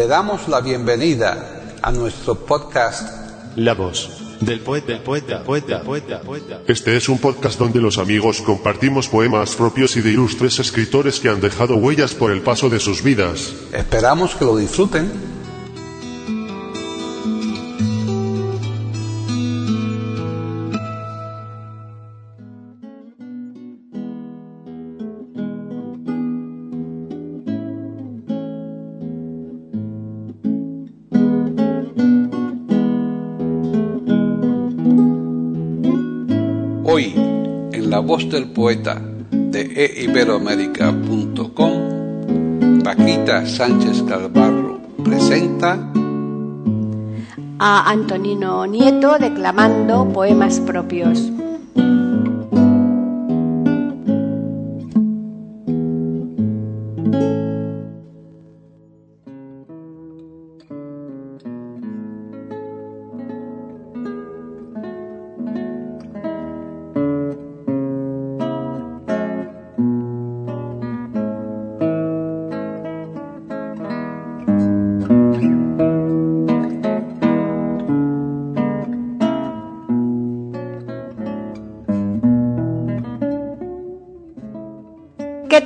Le damos la bienvenida a nuestro podcast La voz del poeta, del poeta, poeta, poeta, poeta. Este es un podcast donde los amigos compartimos poemas propios y de ilustres escritores que han dejado huellas por el paso de sus vidas. Esperamos que lo disfruten. Del poeta de eiberoamérica.com, Paquita Sánchez Calvarro presenta a Antonino Nieto declamando poemas propios.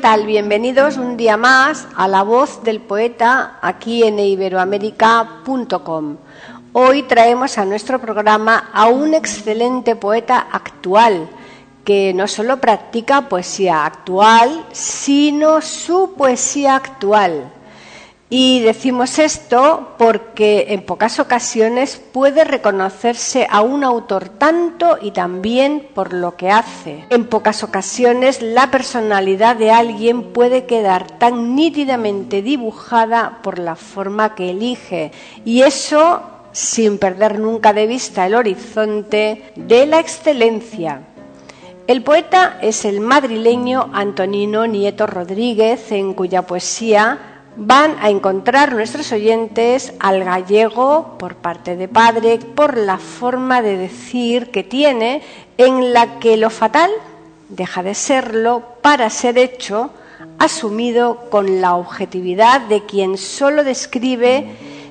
Tal? Bienvenidos un día más a La Voz del Poeta aquí en iberoamérica.com. Hoy traemos a nuestro programa a un excelente poeta actual que no solo practica poesía actual, sino su poesía actual. Y decimos esto porque en pocas ocasiones puede reconocerse a un autor tanto y también por lo que hace. En pocas ocasiones la personalidad de alguien puede quedar tan nítidamente dibujada por la forma que elige. Y eso sin perder nunca de vista el horizonte de la excelencia. El poeta es el madrileño Antonino Nieto Rodríguez, en cuya poesía van a encontrar nuestros oyentes al gallego por parte de padre, por la forma de decir que tiene, en la que lo fatal deja de serlo para ser hecho, asumido con la objetividad de quien solo describe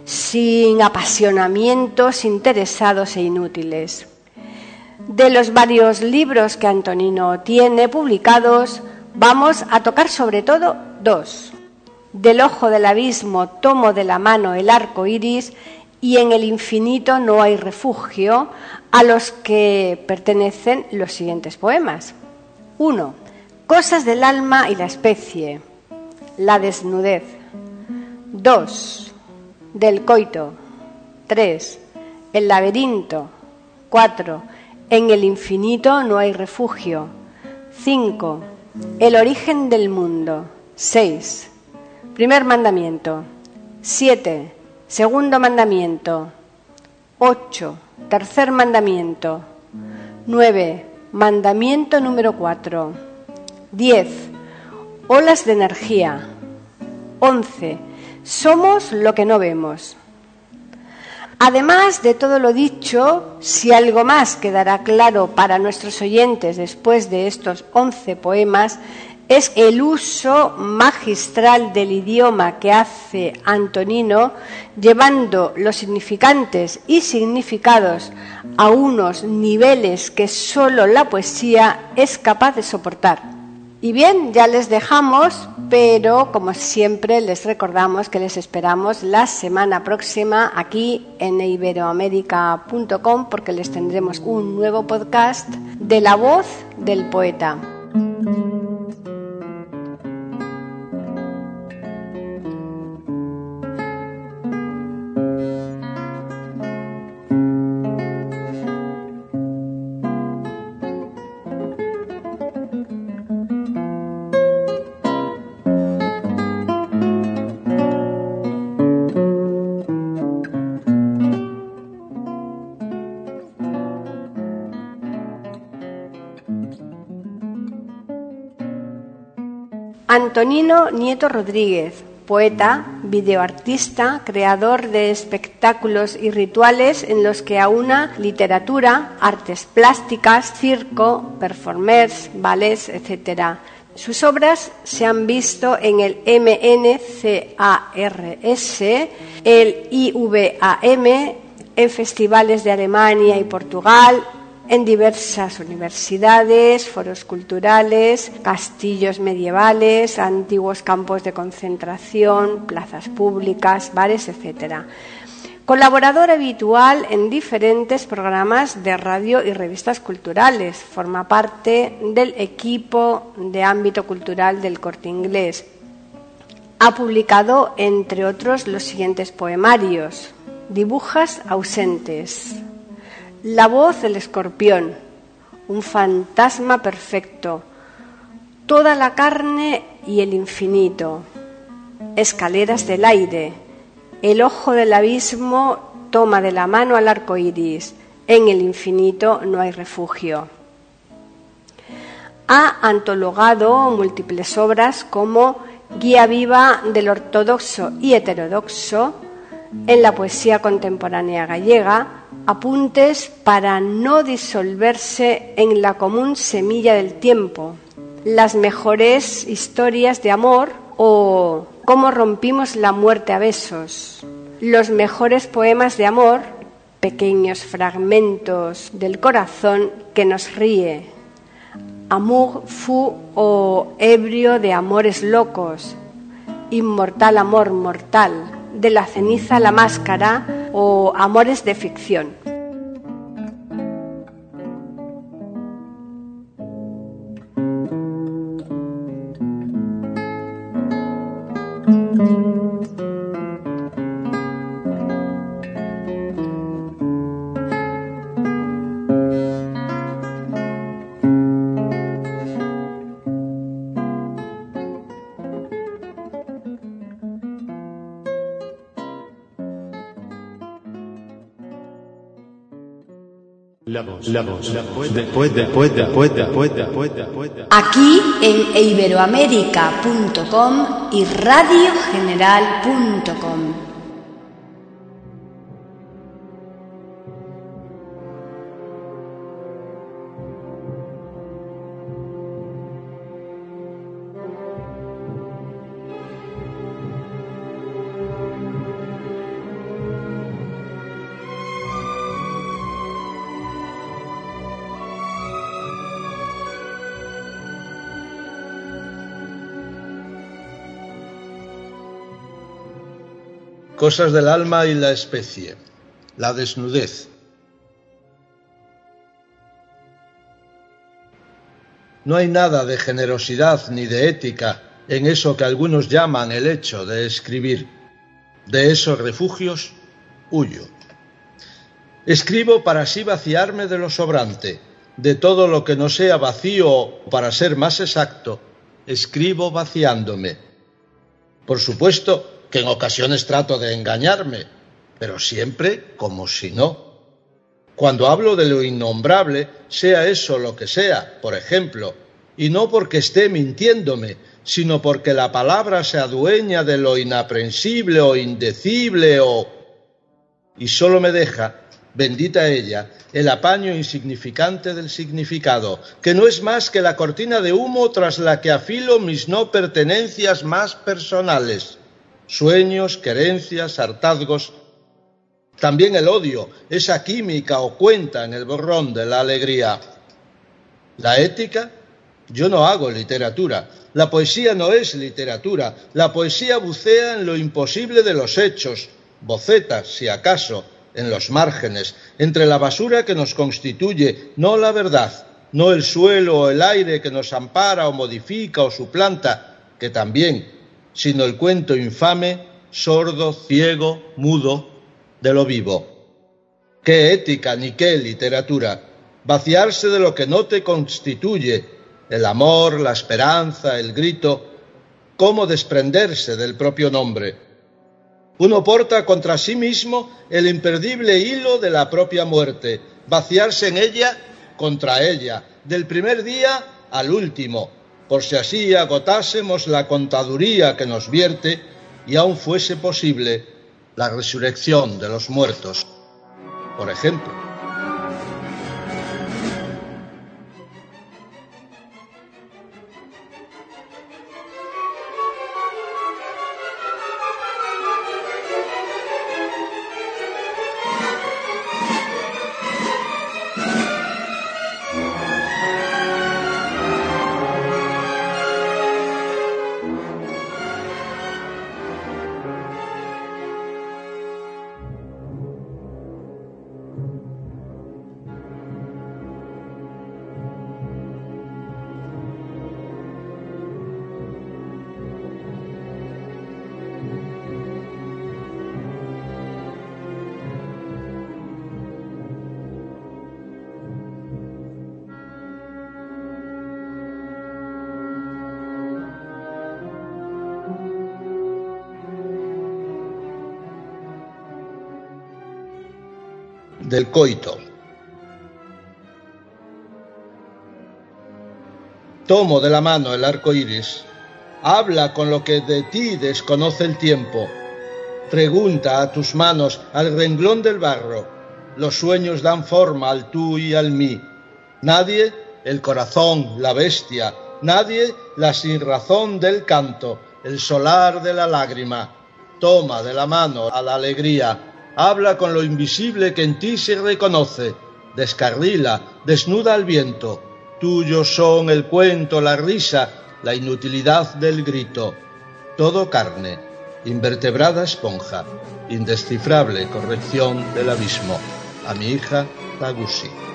sin apasionamientos interesados e inútiles. De los varios libros que Antonino tiene publicados, vamos a tocar sobre todo dos del ojo del abismo tomo de la mano el arco iris y en el infinito no hay refugio, a los que pertenecen los siguientes poemas. 1. Cosas del alma y la especie. La desnudez. 2. Del coito. 3. El laberinto. 4. En el infinito no hay refugio. 5. El origen del mundo. 6. Primer mandamiento. Siete. Segundo mandamiento. Ocho. Tercer mandamiento. Nueve. Mandamiento número cuatro. Diez. Olas de energía. Once. Somos lo que no vemos. Además de todo lo dicho, si algo más quedará claro para nuestros oyentes después de estos once poemas, es el uso magistral del idioma que hace Antonino, llevando los significantes y significados a unos niveles que solo la poesía es capaz de soportar. Y bien, ya les dejamos, pero como siempre les recordamos que les esperamos la semana próxima aquí en iberoamérica.com porque les tendremos un nuevo podcast de la voz del poeta. Antonino Nieto Rodríguez, poeta, videoartista, creador de espectáculos y rituales en los que aúna literatura, artes plásticas, circo, performers, ballets, etc. Sus obras se han visto en el MNCARS, el IVAM, en festivales de Alemania y Portugal, en diversas universidades, foros culturales, castillos medievales, antiguos campos de concentración, plazas públicas, bares, etc. Colaborador habitual en diferentes programas de radio y revistas culturales. Forma parte del equipo de ámbito cultural del corte inglés. Ha publicado, entre otros, los siguientes poemarios. Dibujas ausentes. La voz del escorpión. Un fantasma perfecto. Toda la carne y el infinito. Escaleras del aire el ojo del abismo toma de la mano al arco iris. En el infinito no hay refugio. Ha antologado múltiples obras como Guía viva del ortodoxo y heterodoxo en la poesía contemporánea gallega, apuntes para no disolverse en la común semilla del tiempo, las mejores historias de amor o cómo rompimos la muerte a besos, los mejores poemas de amor, pequeños fragmentos del corazón que nos ríe, Amour fu o ebrio de amores locos, inmortal amor mortal, de la ceniza la máscara o amores de ficción. Aquí en iberoamérica.com y radiogeneral.com. Cosas del alma y la especie. La desnudez. No hay nada de generosidad ni de ética en eso que algunos llaman el hecho de escribir. De esos refugios huyo. Escribo para así vaciarme de lo sobrante, de todo lo que no sea vacío, para ser más exacto, escribo vaciándome. Por supuesto, que en ocasiones trato de engañarme, pero siempre como si no. Cuando hablo de lo innombrable, sea eso lo que sea, por ejemplo, y no porque esté mintiéndome, sino porque la palabra se adueña de lo inaprensible o indecible o... y solo me deja, bendita ella, el apaño insignificante del significado, que no es más que la cortina de humo tras la que afilo mis no pertenencias más personales sueños, querencias, hartazgos. También el odio, esa química o cuenta en el borrón de la alegría. La ética, yo no hago literatura. La poesía no es literatura. La poesía bucea en lo imposible de los hechos, boceta, si acaso, en los márgenes, entre la basura que nos constituye, no la verdad, no el suelo o el aire que nos ampara o modifica o suplanta, que también, sino el cuento infame, sordo, ciego, mudo, de lo vivo. ¿Qué ética ni qué literatura? Vaciarse de lo que no te constituye, el amor, la esperanza, el grito, cómo desprenderse del propio nombre. Uno porta contra sí mismo el imperdible hilo de la propia muerte, vaciarse en ella contra ella, del primer día al último, por si así agotásemos la contaduría que nos vierte y aún fuese posible la resurrección de los muertos, por ejemplo. Del coito. Tomo de la mano el arco iris. Habla con lo que de ti desconoce el tiempo. Pregunta a tus manos al renglón del barro. Los sueños dan forma al tú y al mí. Nadie, el corazón, la bestia. Nadie, la sinrazón del canto, el solar de la lágrima. Toma de la mano a la alegría. Habla con lo invisible que en ti se reconoce. Descarrila, desnuda al viento Tuyos son el cuento, la risa, la inutilidad del grito. Todo carne, invertebrada esponja, indescifrable corrección del abismo. A mi hija Tagusi.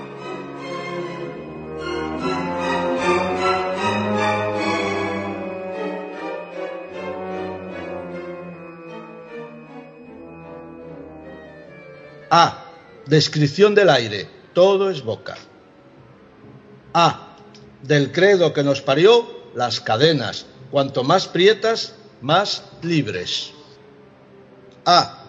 A. Descripción del aire. Todo es boca. A. Del credo que nos parió, las cadenas. Cuanto más prietas, más libres. A.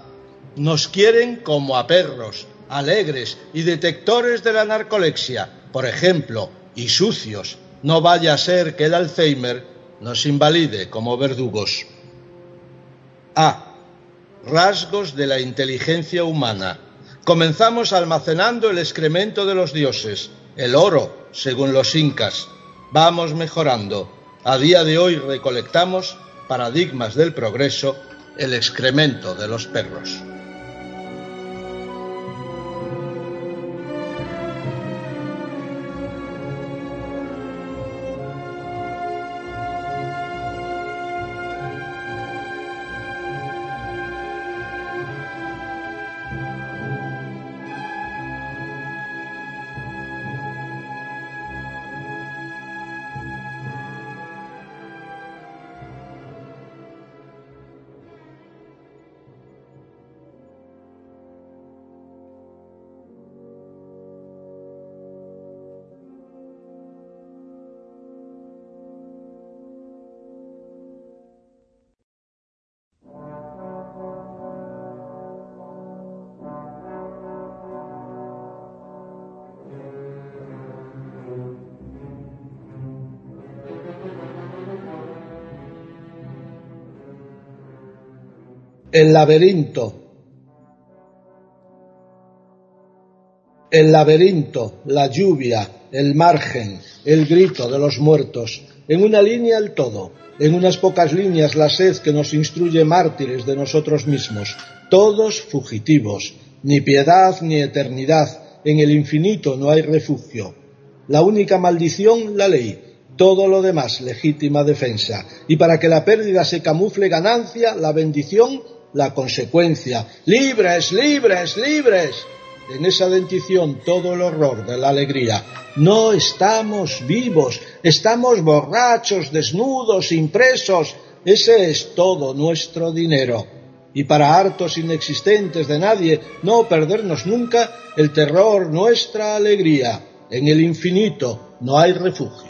Nos quieren como a perros, alegres y detectores de la narcolexia, por ejemplo, y sucios. No vaya a ser que el Alzheimer nos invalide como verdugos. A. Rasgos de la inteligencia humana. Comenzamos almacenando el excremento de los dioses, el oro, según los incas. Vamos mejorando. A día de hoy recolectamos paradigmas del progreso, el excremento de los perros. El laberinto. El laberinto, la lluvia, el margen, el grito de los muertos, en una línea el todo, en unas pocas líneas la sed que nos instruye mártires de nosotros mismos, todos fugitivos, ni piedad ni eternidad, en el infinito no hay refugio. La única maldición, la ley, todo lo demás legítima defensa, y para que la pérdida se camufle ganancia, la bendición la consecuencia. Libres, libres, libres. En esa dentición todo el horror de la alegría. No estamos vivos, estamos borrachos, desnudos, impresos. Ese es todo nuestro dinero. Y para hartos inexistentes de nadie, no perdernos nunca el terror, nuestra alegría. En el infinito no hay refugio.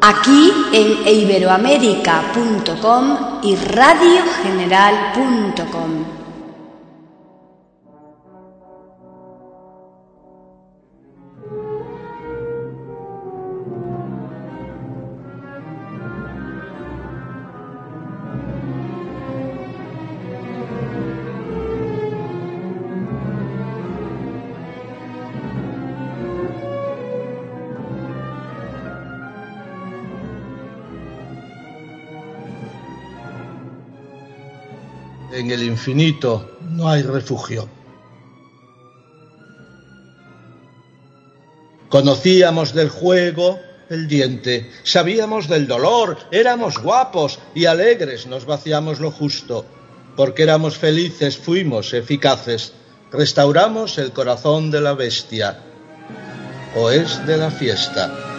Aquí en iberoamérica.com y radiogeneral.com. el infinito no hay refugio. Conocíamos del juego el diente, sabíamos del dolor, éramos guapos y alegres, nos vaciamos lo justo. porque éramos felices, fuimos eficaces, restauramos el corazón de la bestia, o es de la fiesta.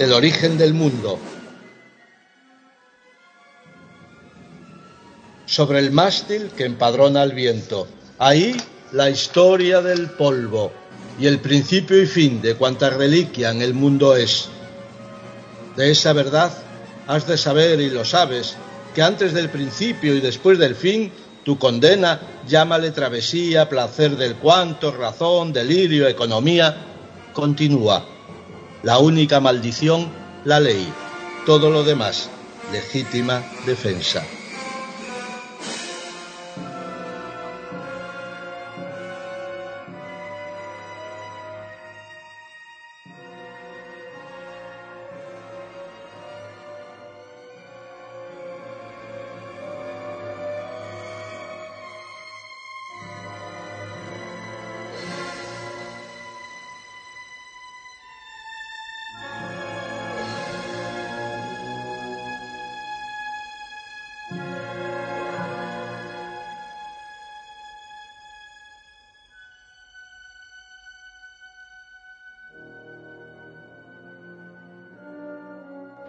El origen del mundo. Sobre el mástil que empadrona el viento. Ahí la historia del polvo y el principio y fin de cuanta reliquia en el mundo es. De esa verdad has de saber y lo sabes, que antes del principio y después del fin, tu condena, llámale travesía, placer del cuanto, razón, delirio, economía, continúa la única maldición, la ley. Todo lo demás, legítima defensa.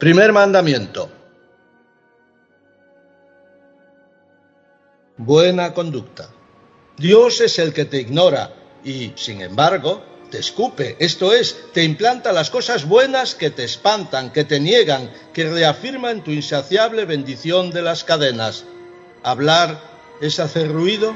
Primer mandamiento. Buena conducta. Dios es el que te ignora y, sin embargo, te escupe, esto es, te implanta las cosas buenas que te espantan, que te niegan, que reafirman tu insaciable bendición de las cadenas. Hablar es hacer ruido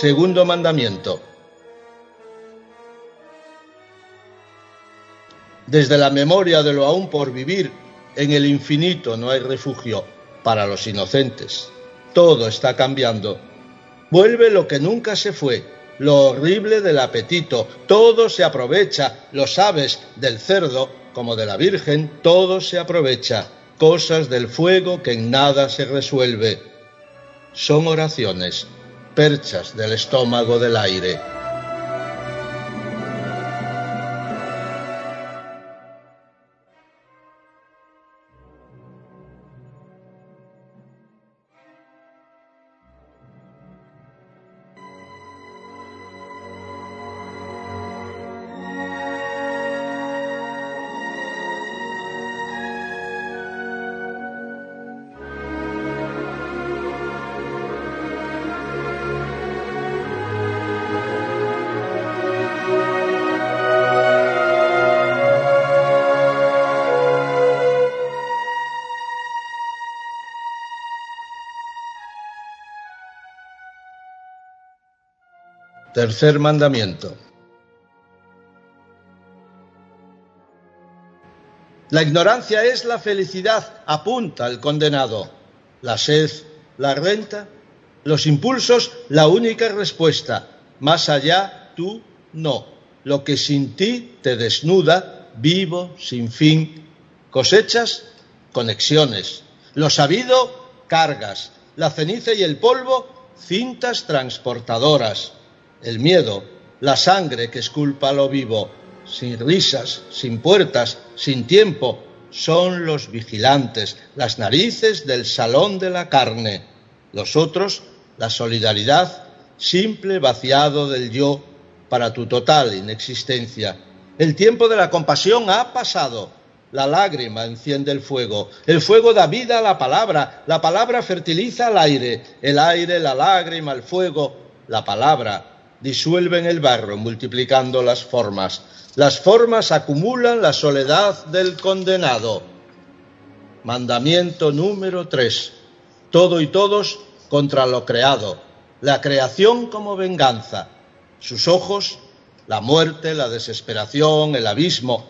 Segundo mandamiento. Desde la memoria de lo aún por vivir, en el infinito no hay refugio para los inocentes. Todo está cambiando. Vuelve lo que nunca se fue, lo horrible del apetito. Todo se aprovecha, lo sabes, del cerdo como de la Virgen, todo se aprovecha. Cosas del fuego que en nada se resuelve. Son oraciones perchas del estómago del aire. Tercer mandamiento. La ignorancia es la felicidad, apunta el condenado. La sed, la renta, los impulsos, la única respuesta. Más allá, tú no. Lo que sin ti te desnuda, vivo, sin fin. Cosechas, conexiones. Lo sabido, cargas. La ceniza y el polvo, cintas transportadoras. El miedo, la sangre que esculpa lo vivo. Sin risas, sin puertas, sin tiempo, son los vigilantes, las narices del salón de la carne. Los otros, la solidaridad, simple vaciado del yo para tu total inexistencia. El tiempo de la compasión ha pasado. La lágrima enciende el fuego. El fuego da vida a la palabra. La palabra fertiliza el aire. El aire, la lágrima, el fuego. La palabra disuelve en el barro, multiplicando las formas. Las formas acumulan la soledad del condenado. Mandamiento número 3. Todo y todos contra lo creado. La creación como venganza. Sus ojos, la muerte, la desesperación, el abismo.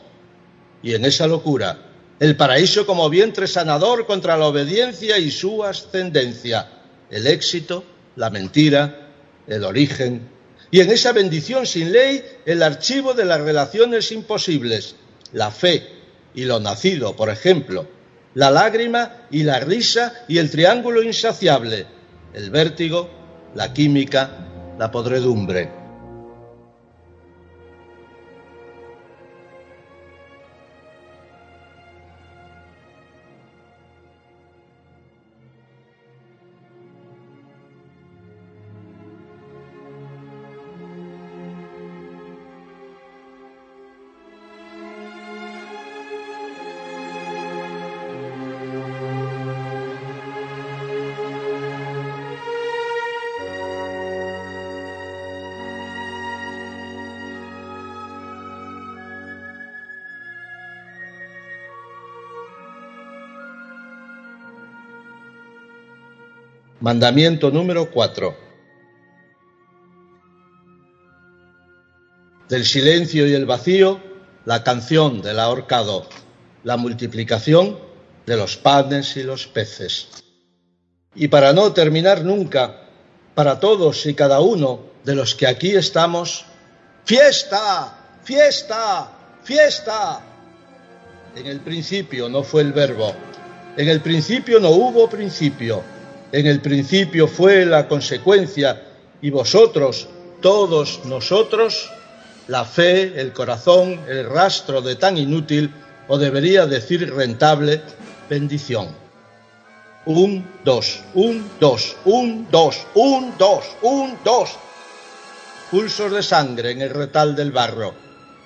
Y en esa locura, el paraíso como vientre sanador contra la obediencia y su ascendencia. El éxito, la mentira, el origen, y en esa bendición sin ley el archivo de las relaciones imposibles, la fe y lo nacido, por ejemplo, la lágrima y la risa y el triángulo insaciable, el vértigo, la química, la podredumbre. Mandamiento número 4. Del silencio y el vacío, la canción del ahorcado, la multiplicación de los panes y los peces. Y para no terminar nunca, para todos y cada uno de los que aquí estamos, fiesta, fiesta, fiesta. En el principio no fue el verbo, en el principio no hubo principio en el principio fue la consecuencia y vosotros, todos nosotros, la fe, el corazón, el rastro de tan inútil, o debería decir rentable, bendición. Un, dos, un, dos, un, dos, un, dos, un, dos. Pulsos de sangre en el retal del barro,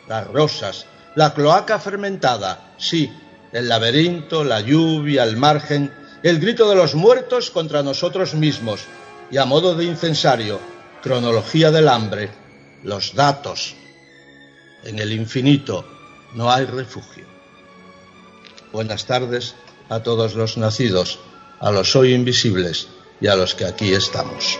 las rosas, la cloaca fermentada, sí, el laberinto, la lluvia, el margen, el grito de los muertos contra nosotros mismos y a modo de incensario, cronología del hambre, los datos. En el infinito no hay refugio. Buenas tardes a todos los nacidos, a los hoy invisibles y a los que aquí estamos.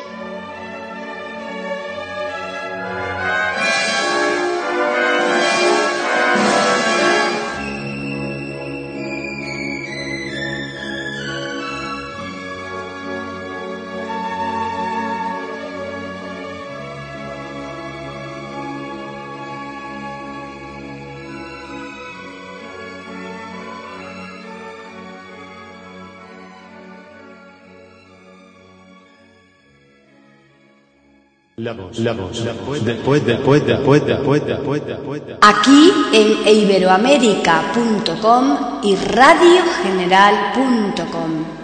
Aquí en iberoamérica.com y radiogeneral.com.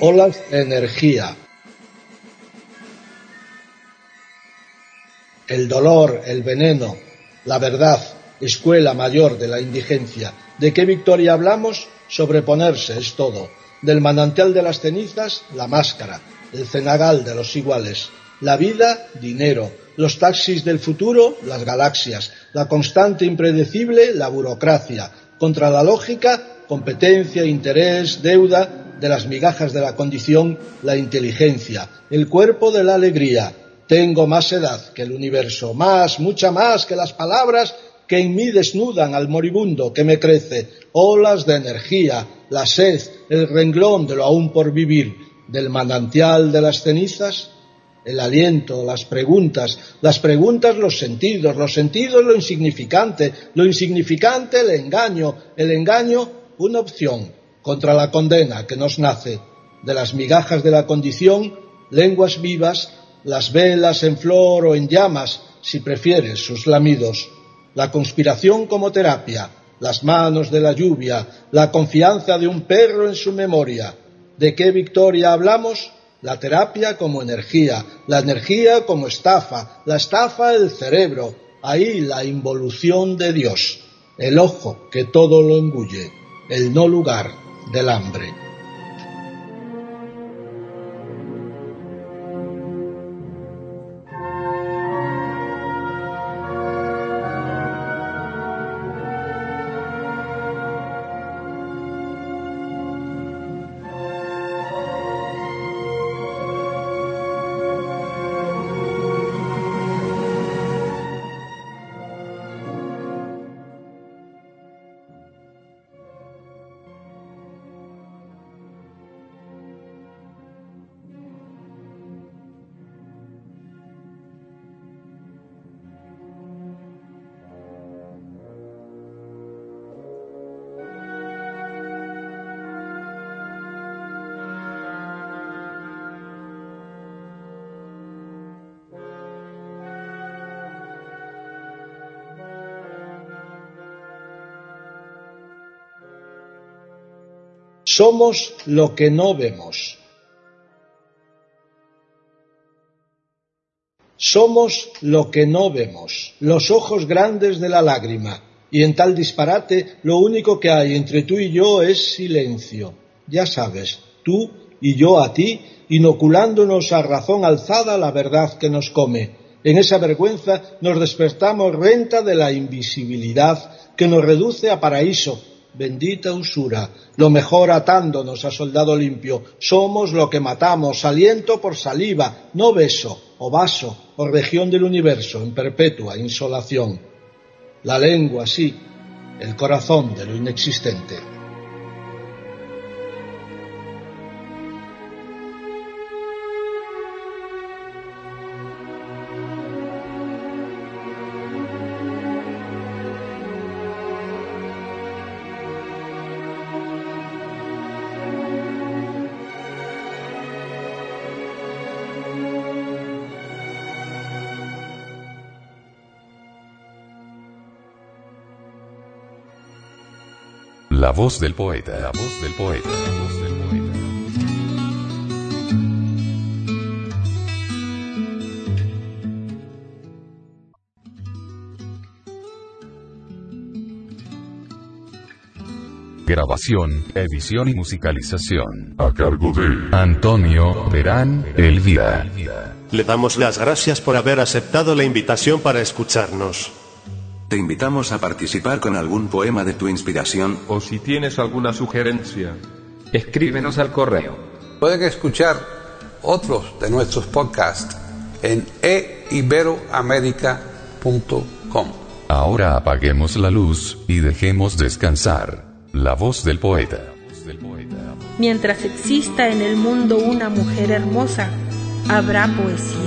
olas de energía. El dolor, el veneno, la verdad, escuela mayor de la indigencia. ¿De qué victoria hablamos? Sobreponerse es todo. Del manantial de las cenizas, la máscara, el cenagal de los iguales. La vida, dinero. Los taxis del futuro, las galaxias. La constante impredecible, la burocracia. Contra la lógica, competencia, interés, deuda. De las migajas de la condición, la inteligencia. El cuerpo de la alegría. Tengo más edad que el universo, más, mucha más que las palabras que en mí desnudan al moribundo que me crece, olas de energía, la sed, el renglón de lo aún por vivir, del manantial de las cenizas, el aliento, las preguntas, las preguntas los sentidos, los sentidos lo insignificante, lo insignificante el engaño, el engaño una opción contra la condena que nos nace, de las migajas de la condición, lenguas vivas, las velas en flor o en llamas, si prefieres sus lamidos la conspiración como terapia, las manos de la lluvia, la confianza de un perro en su memoria. ¿De qué victoria hablamos? La terapia como energía, la energía como estafa, la estafa el cerebro, ahí la involución de Dios, el ojo que todo lo embulle, el no lugar del hambre. Somos lo que no vemos. Somos lo que no vemos, los ojos grandes de la lágrima, y en tal disparate lo único que hay entre tú y yo es silencio. Ya sabes, tú y yo a ti, inoculándonos a razón alzada la verdad que nos come. En esa vergüenza nos despertamos renta de la invisibilidad que nos reduce a paraíso, Bendita usura, lo mejor atándonos a soldado limpio. Somos lo que matamos, aliento por saliva, no beso, o vaso, o región del universo en perpetua insolación. La lengua, sí, el corazón de lo inexistente. La voz del poeta. La voz del poeta. La voz del poeta. Grabación, edición y musicalización. A cargo de Antonio Verán Elvira. Le damos las gracias por haber aceptado la invitación para escucharnos. Te invitamos a participar con algún poema de tu inspiración O si tienes alguna sugerencia, escríbenos al correo. Pueden escuchar otros de nuestros podcasts en eiberoamerica.com. Ahora apaguemos la luz y dejemos descansar. La voz del poeta. Mientras exista en el mundo una mujer hermosa, habrá poesía.